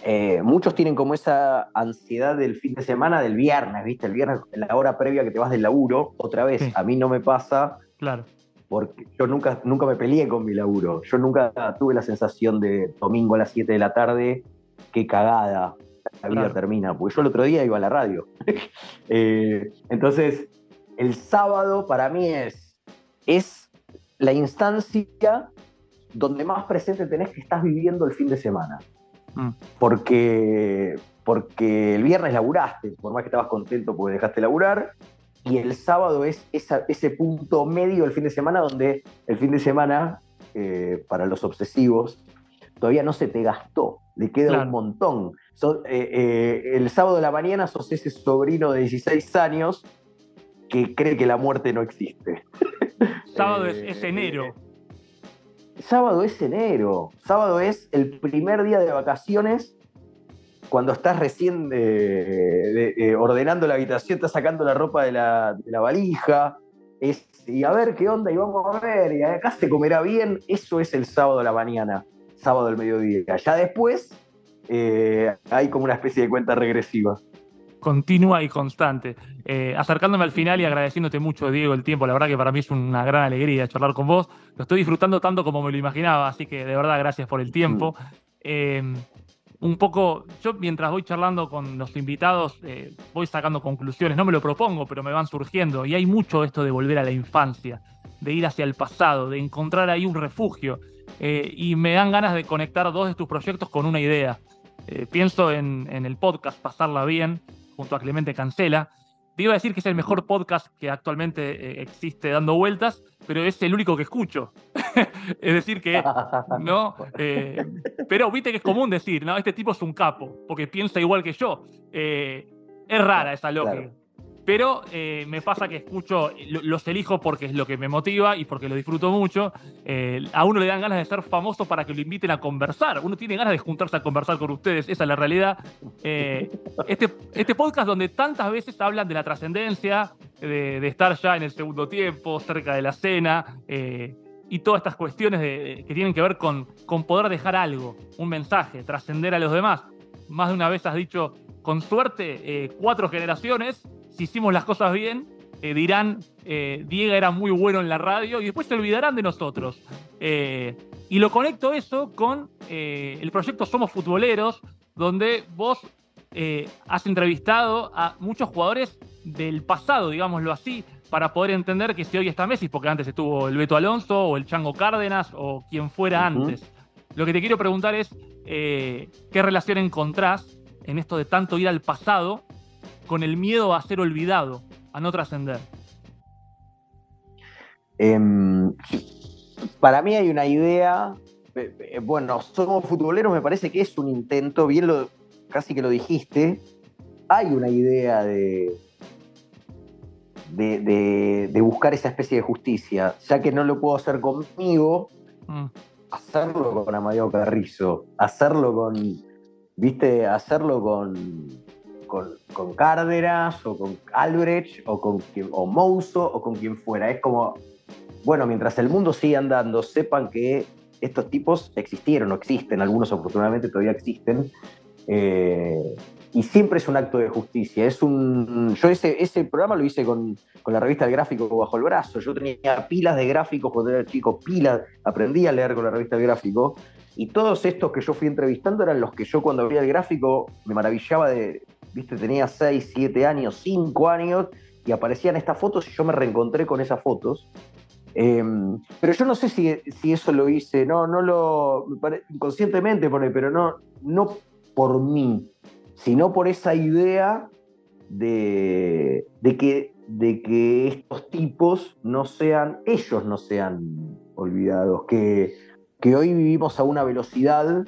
eh, muchos tienen como esa ansiedad del fin de semana, del viernes, ¿viste? El viernes, la hora previa que te vas del laburo, otra vez. A mí no me pasa. Claro. Porque yo nunca, nunca me peleé con mi laburo. Yo nunca tuve la sensación de domingo a las 7 de la tarde, qué cagada, la vida termina. Porque yo el otro día iba a la radio. [LAUGHS] Eh, entonces, el sábado para mí es, es la instancia donde más presente tenés que estás viviendo el fin de semana. Mm. Porque, porque el viernes laburaste, por más que estabas contento porque dejaste laburar, y el sábado es ese punto medio del fin de semana donde el fin de semana, eh, para los obsesivos, todavía no se te gastó, le queda un montón. Eh, eh, el sábado de la mañana sos ese sobrino de 16 años que cree que la muerte no existe. Sábado es, eh, enero. Sábado es enero. Sábado es el primer día de vacaciones cuando estás recién eh, ordenando la habitación, estás sacando la ropa de la, valija. Es, y a ver qué onda, y vamos a ver, y acá se comerá bien. Eso es el sábado de la mañana, sábado del mediodía. Ya después eh, hay como una especie de cuenta regresiva continua y constante. Eh, acercándome al final y agradeciéndote mucho, Diego, el tiempo. La verdad que para mí es una gran alegría charlar con vos. Lo estoy disfrutando tanto como me lo imaginaba, así que de verdad gracias por el tiempo. Mm. Eh, un poco, yo mientras voy charlando con los invitados, eh, voy sacando conclusiones. No me lo propongo, pero me van surgiendo. Y hay mucho esto de volver a la infancia, de ir hacia el pasado, de encontrar ahí un refugio. y me dan ganas de conectar dos de tus proyectos con una idea. pienso en, en, el podcast Pasarla Bien, junto a Clemente Cancela. Te iba a decir que es el mejor podcast que actualmente eh, existe dando vueltas, pero es el único que escucho. [LAUGHS] es decir, que [LAUGHS] no. Eh, pero viste que es común decir, no, este tipo es un capo, porque piensa igual que yo. Eh, es rara esa lógica. Pero eh, me pasa que escucho, los elijo porque es lo que me motiva y porque lo disfruto mucho. Eh, a uno le dan ganas de ser famoso para que lo inviten a conversar. Uno tiene ganas de juntarse a conversar con ustedes, esa es la realidad. Eh, este, este podcast donde tantas veces hablan de la trascendencia, de, estar ya en el segundo tiempo, cerca de la cena, y todas estas cuestiones que tienen que ver con, con poder dejar algo, un mensaje, trascender a los demás. Más de una vez has dicho, con suerte, cuatro generaciones si hicimos las cosas bien, eh, dirán, eh, Diego era muy bueno en la radio y después se olvidarán de nosotros. Eh, y lo conecto eso con el proyecto Somos Futboleros, donde vos has entrevistado a muchos jugadores del pasado, digámoslo así, para poder entender que si hoy está Messi, porque antes estuvo el Beto Alonso o el Chango Cárdenas o quien fuera antes. Lo que te quiero preguntar es, eh, qué relación encontrás en esto de tanto ir al pasado con el miedo a ser olvidado, a no trascender. Em, para mí hay una idea, eh, eh, bueno, somos futboleros, me parece que es un intento, bien lo, casi que lo dijiste, hay una idea de, de, buscar esa especie de justicia, ya que no lo puedo hacer conmigo, mm. hacerlo con Amadeo Carrizo, hacerlo con, viste, hacerlo con, con, Cárdenas o con Albrecht o con o Mouso o con quien fuera. Es como, bueno, mientras el mundo siga andando, sepan que estos tipos existieron o existen, algunos afortunadamente todavía existen, eh, y siempre es un acto de justicia. Es un, yo ese, ese programa lo hice con, con, la revista El Gráfico bajo el brazo. Yo tenía pilas de gráficos cuando era chico, pilas, aprendí a leer con la revista El Gráfico. Y todos estos que yo fui entrevistando eran los que yo cuando veía el gráfico me maravillaba de, viste, tenía 6, 7 años, 5 años, y aparecían estas fotos y yo me reencontré con esas fotos. Em, pero yo no sé si, si, eso lo hice, no, no lo, inconscientemente, pero no, no por mí, sino por esa idea de, que, de que estos tipos no sean, ellos no sean olvidados, que, que hoy vivimos a una velocidad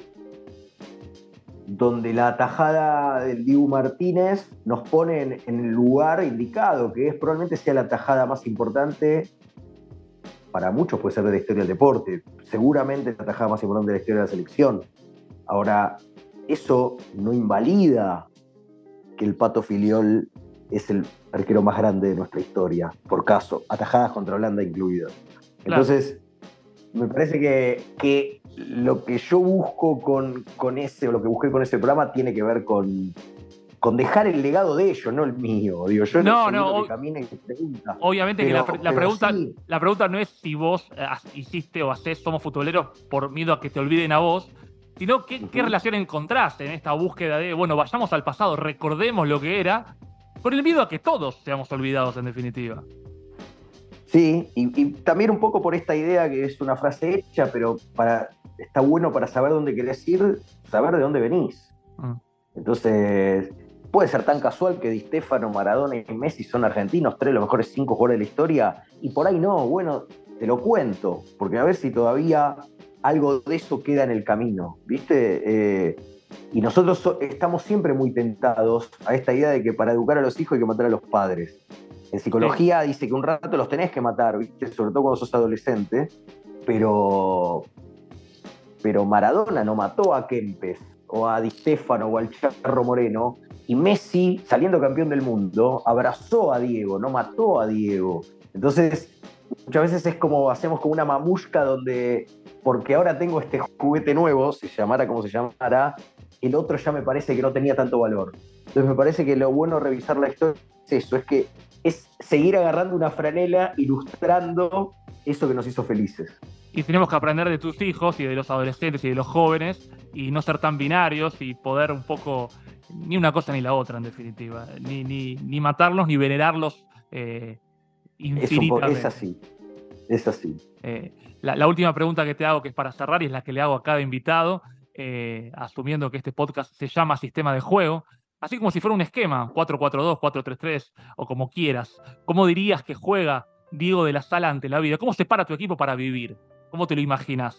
donde la tajada del Dibu Martínez nos pone en, en, el lugar indicado, que es probablemente sea la tajada más importante, para muchos puede ser de la historia del deporte, seguramente la tajada más importante de la historia de la selección. Ahora, eso no invalida que el Pato Filiol es el arquero más grande de nuestra historia, por caso, atajadas contra Holanda incluidas. Entonces, me parece que, que, lo que yo busco con, con ese, o lo que busqué con ese programa, tiene que ver con, con dejar el legado de ellos, no el mío. Digo, yo no, no, pregunta, obviamente que la, pregunta, la pregunta no es si vos eh, hiciste o haces Somos Futboleros por miedo a que te olviden a vos, sino qué, relación encontraste en esta búsqueda de, bueno, vayamos al pasado, recordemos lo que era, por el miedo a que todos seamos olvidados en definitiva. Sí, y, también un poco por esta idea que es una frase hecha, pero para, está bueno para saber dónde querés ir, saber de dónde venís. Mm. Entonces, puede ser tan casual que Di Stefano, Maradona y Messi son argentinos, tres de los mejores cinco jugadores de la historia, y por ahí no, bueno, te lo cuento, porque a ver si todavía algo de eso queda en el camino, ¿viste? Eh, y nosotros estamos siempre muy tentados a esta idea de que para educar a los hijos hay que matar a los padres. En psicología dice que un rato los tenés que matar, ¿viste? Sobre todo cuando sos adolescente, pero, pero Maradona no mató a Kempes o a Di Stefano o al Charro Moreno, y Messi, saliendo campeón del mundo, abrazó a Diego, no mató a Diego. Entonces, muchas veces es como hacemos como una mamusca donde porque ahora tengo este juguete nuevo, se llamara como se llamara, el otro ya me parece que no tenía tanto valor. Entonces me parece que lo bueno revisar la historia es eso, es que es seguir agarrando una franela, ilustrando eso que nos hizo felices. Y tenemos que aprender de tus hijos y de los adolescentes y de los jóvenes y no ser tan binarios y poder un poco, ni una cosa ni la otra en definitiva, ni, ni, matarlos ni venerarlos eh, infinitamente. Es, así, es así. Eh, la, última pregunta que te hago, que es para cerrar y es la que le hago a cada invitado, eh, asumiendo que este podcast se llama Sistema de Juego, así como si fuera un esquema, 4-4-2, 4-3-3 o como quieras, ¿cómo dirías que juega Diego de la Sala ante la vida? ¿Cómo se para tu equipo para vivir? ¿Cómo te lo imaginas?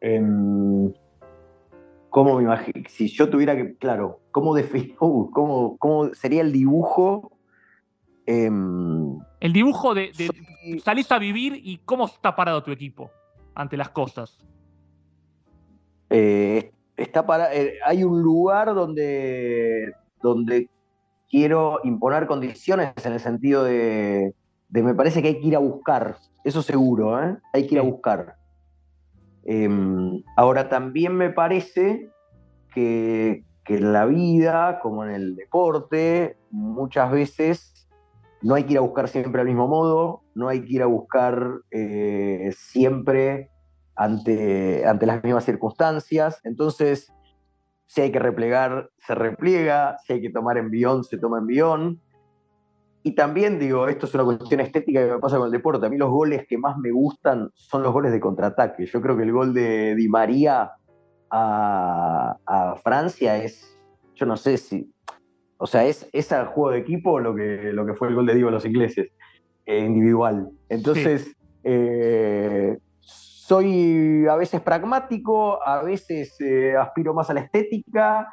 Em, ¿Cómo me imagino? Si yo tuviera que, claro, ¿cómo, [LAUGHS] uh, cómo, cómo sería el dibujo? Em, el dibujo de, salís a vivir y cómo está parado tu equipo ante las cosas. Eh, está para, eh, hay un lugar donde, donde quiero imponer condiciones en el sentido de, me parece que hay que ir a buscar, eso seguro, ¿eh? hay que ir a buscar. Em, ahora también me parece que, que en la vida, como en el deporte, muchas veces no hay que ir a buscar siempre al mismo modo, no hay que ir a buscar eh, siempre ante, ante las mismas circunstancias. Entonces, si hay que replegar, se repliega, si hay que tomar envión, se toma envión. Y también digo, esto es una cuestión estética que me pasa con el deporte. A mí los goles que más me gustan son los goles de contraataque. Yo creo que el gol de Di María a, Francia es, yo no sé si, o sea, es, es al juego de equipo lo que, lo que fue el gol de Diego a los ingleses, eh, individual. Entonces, eh, soy a veces pragmático, a veces eh, aspiro más a la estética,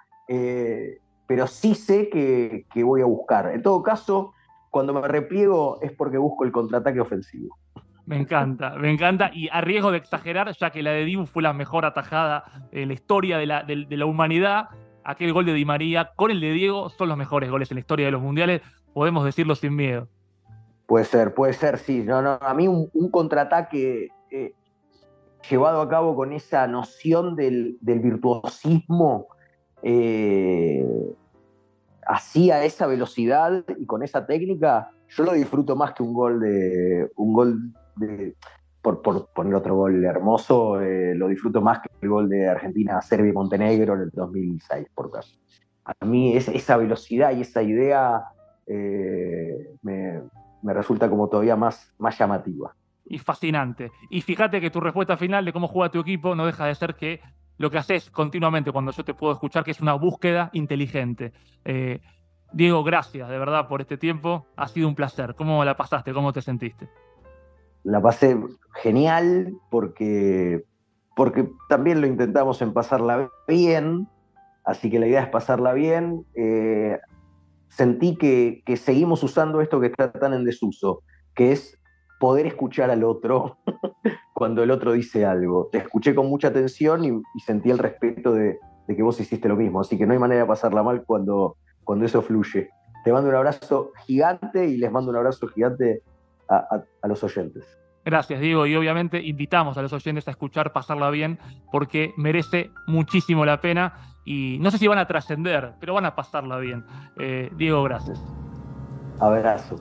pero sí sé que, que voy a buscar. En todo caso, cuando me repliego es porque busco el contraataque ofensivo. Me encanta, me encanta. Y a riesgo de exagerar, ya que la de Dibu fue la mejor atajada en la historia de la, de, la humanidad, aquel gol de Di María con el de Diego son los mejores goles en la historia de los mundiales, podemos decirlo sin miedo. Puede ser, puede ser, sí. No, no, a mí un, contraataque eh, llevado a cabo con esa noción del, virtuosismo, eh, así a esa velocidad y con esa técnica, yo lo disfruto más que un gol de un gol por, poner otro gol hermoso, eh, lo disfruto más que el gol de Argentina, Serbia y Montenegro en el 2006, por caso. A mí esa velocidad y esa idea eh, me, resulta como todavía más, más llamativa. Y fascinante. Y fíjate que tu respuesta final de cómo juega tu equipo no deja de ser que lo que haces continuamente cuando yo te puedo escuchar, que es una búsqueda inteligente. Eh, Diego, gracias de verdad por este tiempo. Ha sido un placer. ¿Cómo la pasaste? ¿Cómo te sentiste? la pasé genial porque, porque también lo intentamos en pasarla bien, así que la idea es pasarla bien. Eh, sentí que, seguimos usando esto que está tan en desuso, que es poder escuchar al otro [LAUGHS] cuando el otro dice algo. Te escuché con mucha atención y, sentí el respeto de, que vos hiciste lo mismo, así que no hay manera de pasarla mal cuando, cuando eso fluye. Te mando un abrazo gigante y les mando un abrazo gigante a, los oyentes. Gracias, Diego. Y obviamente invitamos a los oyentes a escuchar Pasarla Bien porque merece muchísimo la pena y no sé si van a trascender, pero van a pasarla bien. Eh, Diego, gracias. Abrazo.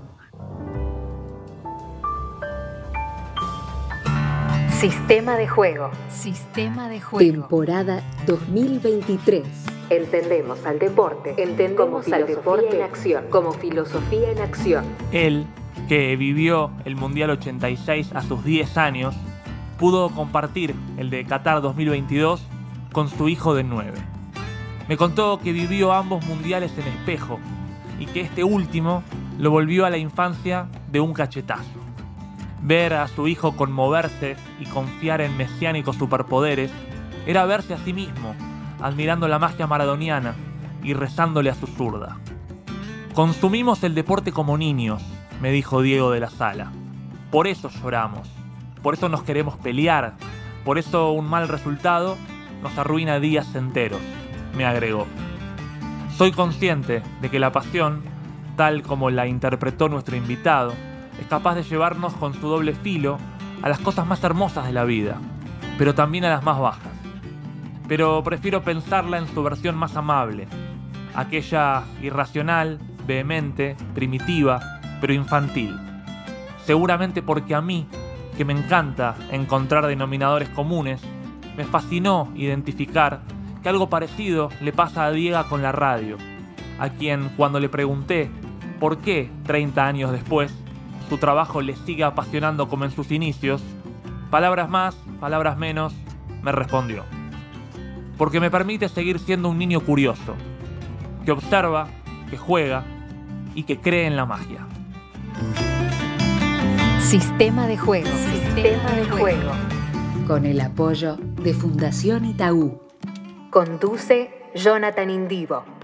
Sistema de juego. Sistema de juego. Temporada 2023. Entendemos al deporte. Entendemos al deporte en acción. Como filosofía en acción. Él que vivió el Mundial 86 a sus 10 años, pudo compartir el de Qatar 2022 con su hijo de 9. Me contó que vivió ambos mundiales en espejo y que este último lo volvió a la infancia de un cachetazo. Ver a su hijo conmoverse y confiar en mesiánicos superpoderes era verse a sí mismo, admirando la magia maradoniana y rezándole a su zurda. Consumimos el deporte como niños, me dijo Diego de la Sala. Por eso lloramos, por eso nos queremos pelear, por eso un mal resultado nos arruina días enteros, me agregó. Soy consciente de que la pasión, tal como la interpretó nuestro invitado, es capaz de llevarnos con su doble filo a las cosas más hermosas de la vida, pero también a las más bajas. Pero prefiero pensarla en su versión más amable, aquella irracional, vehemente, primitiva, pero infantil. Seguramente porque a mí, que me encanta encontrar denominadores comunes, me fascinó identificar que algo parecido le pasa a Diego con la radio, a quien cuando le pregunté por qué 30 años después su trabajo le sigue apasionando como en sus inicios, palabras más, palabras menos, me respondió. Porque me permite seguir siendo un niño curioso, que observa, que juega y que cree en la magia. Sistema de juego. Sistema de juego. Con el apoyo de Fundación Itaú. Conduce Jonathan Indivo.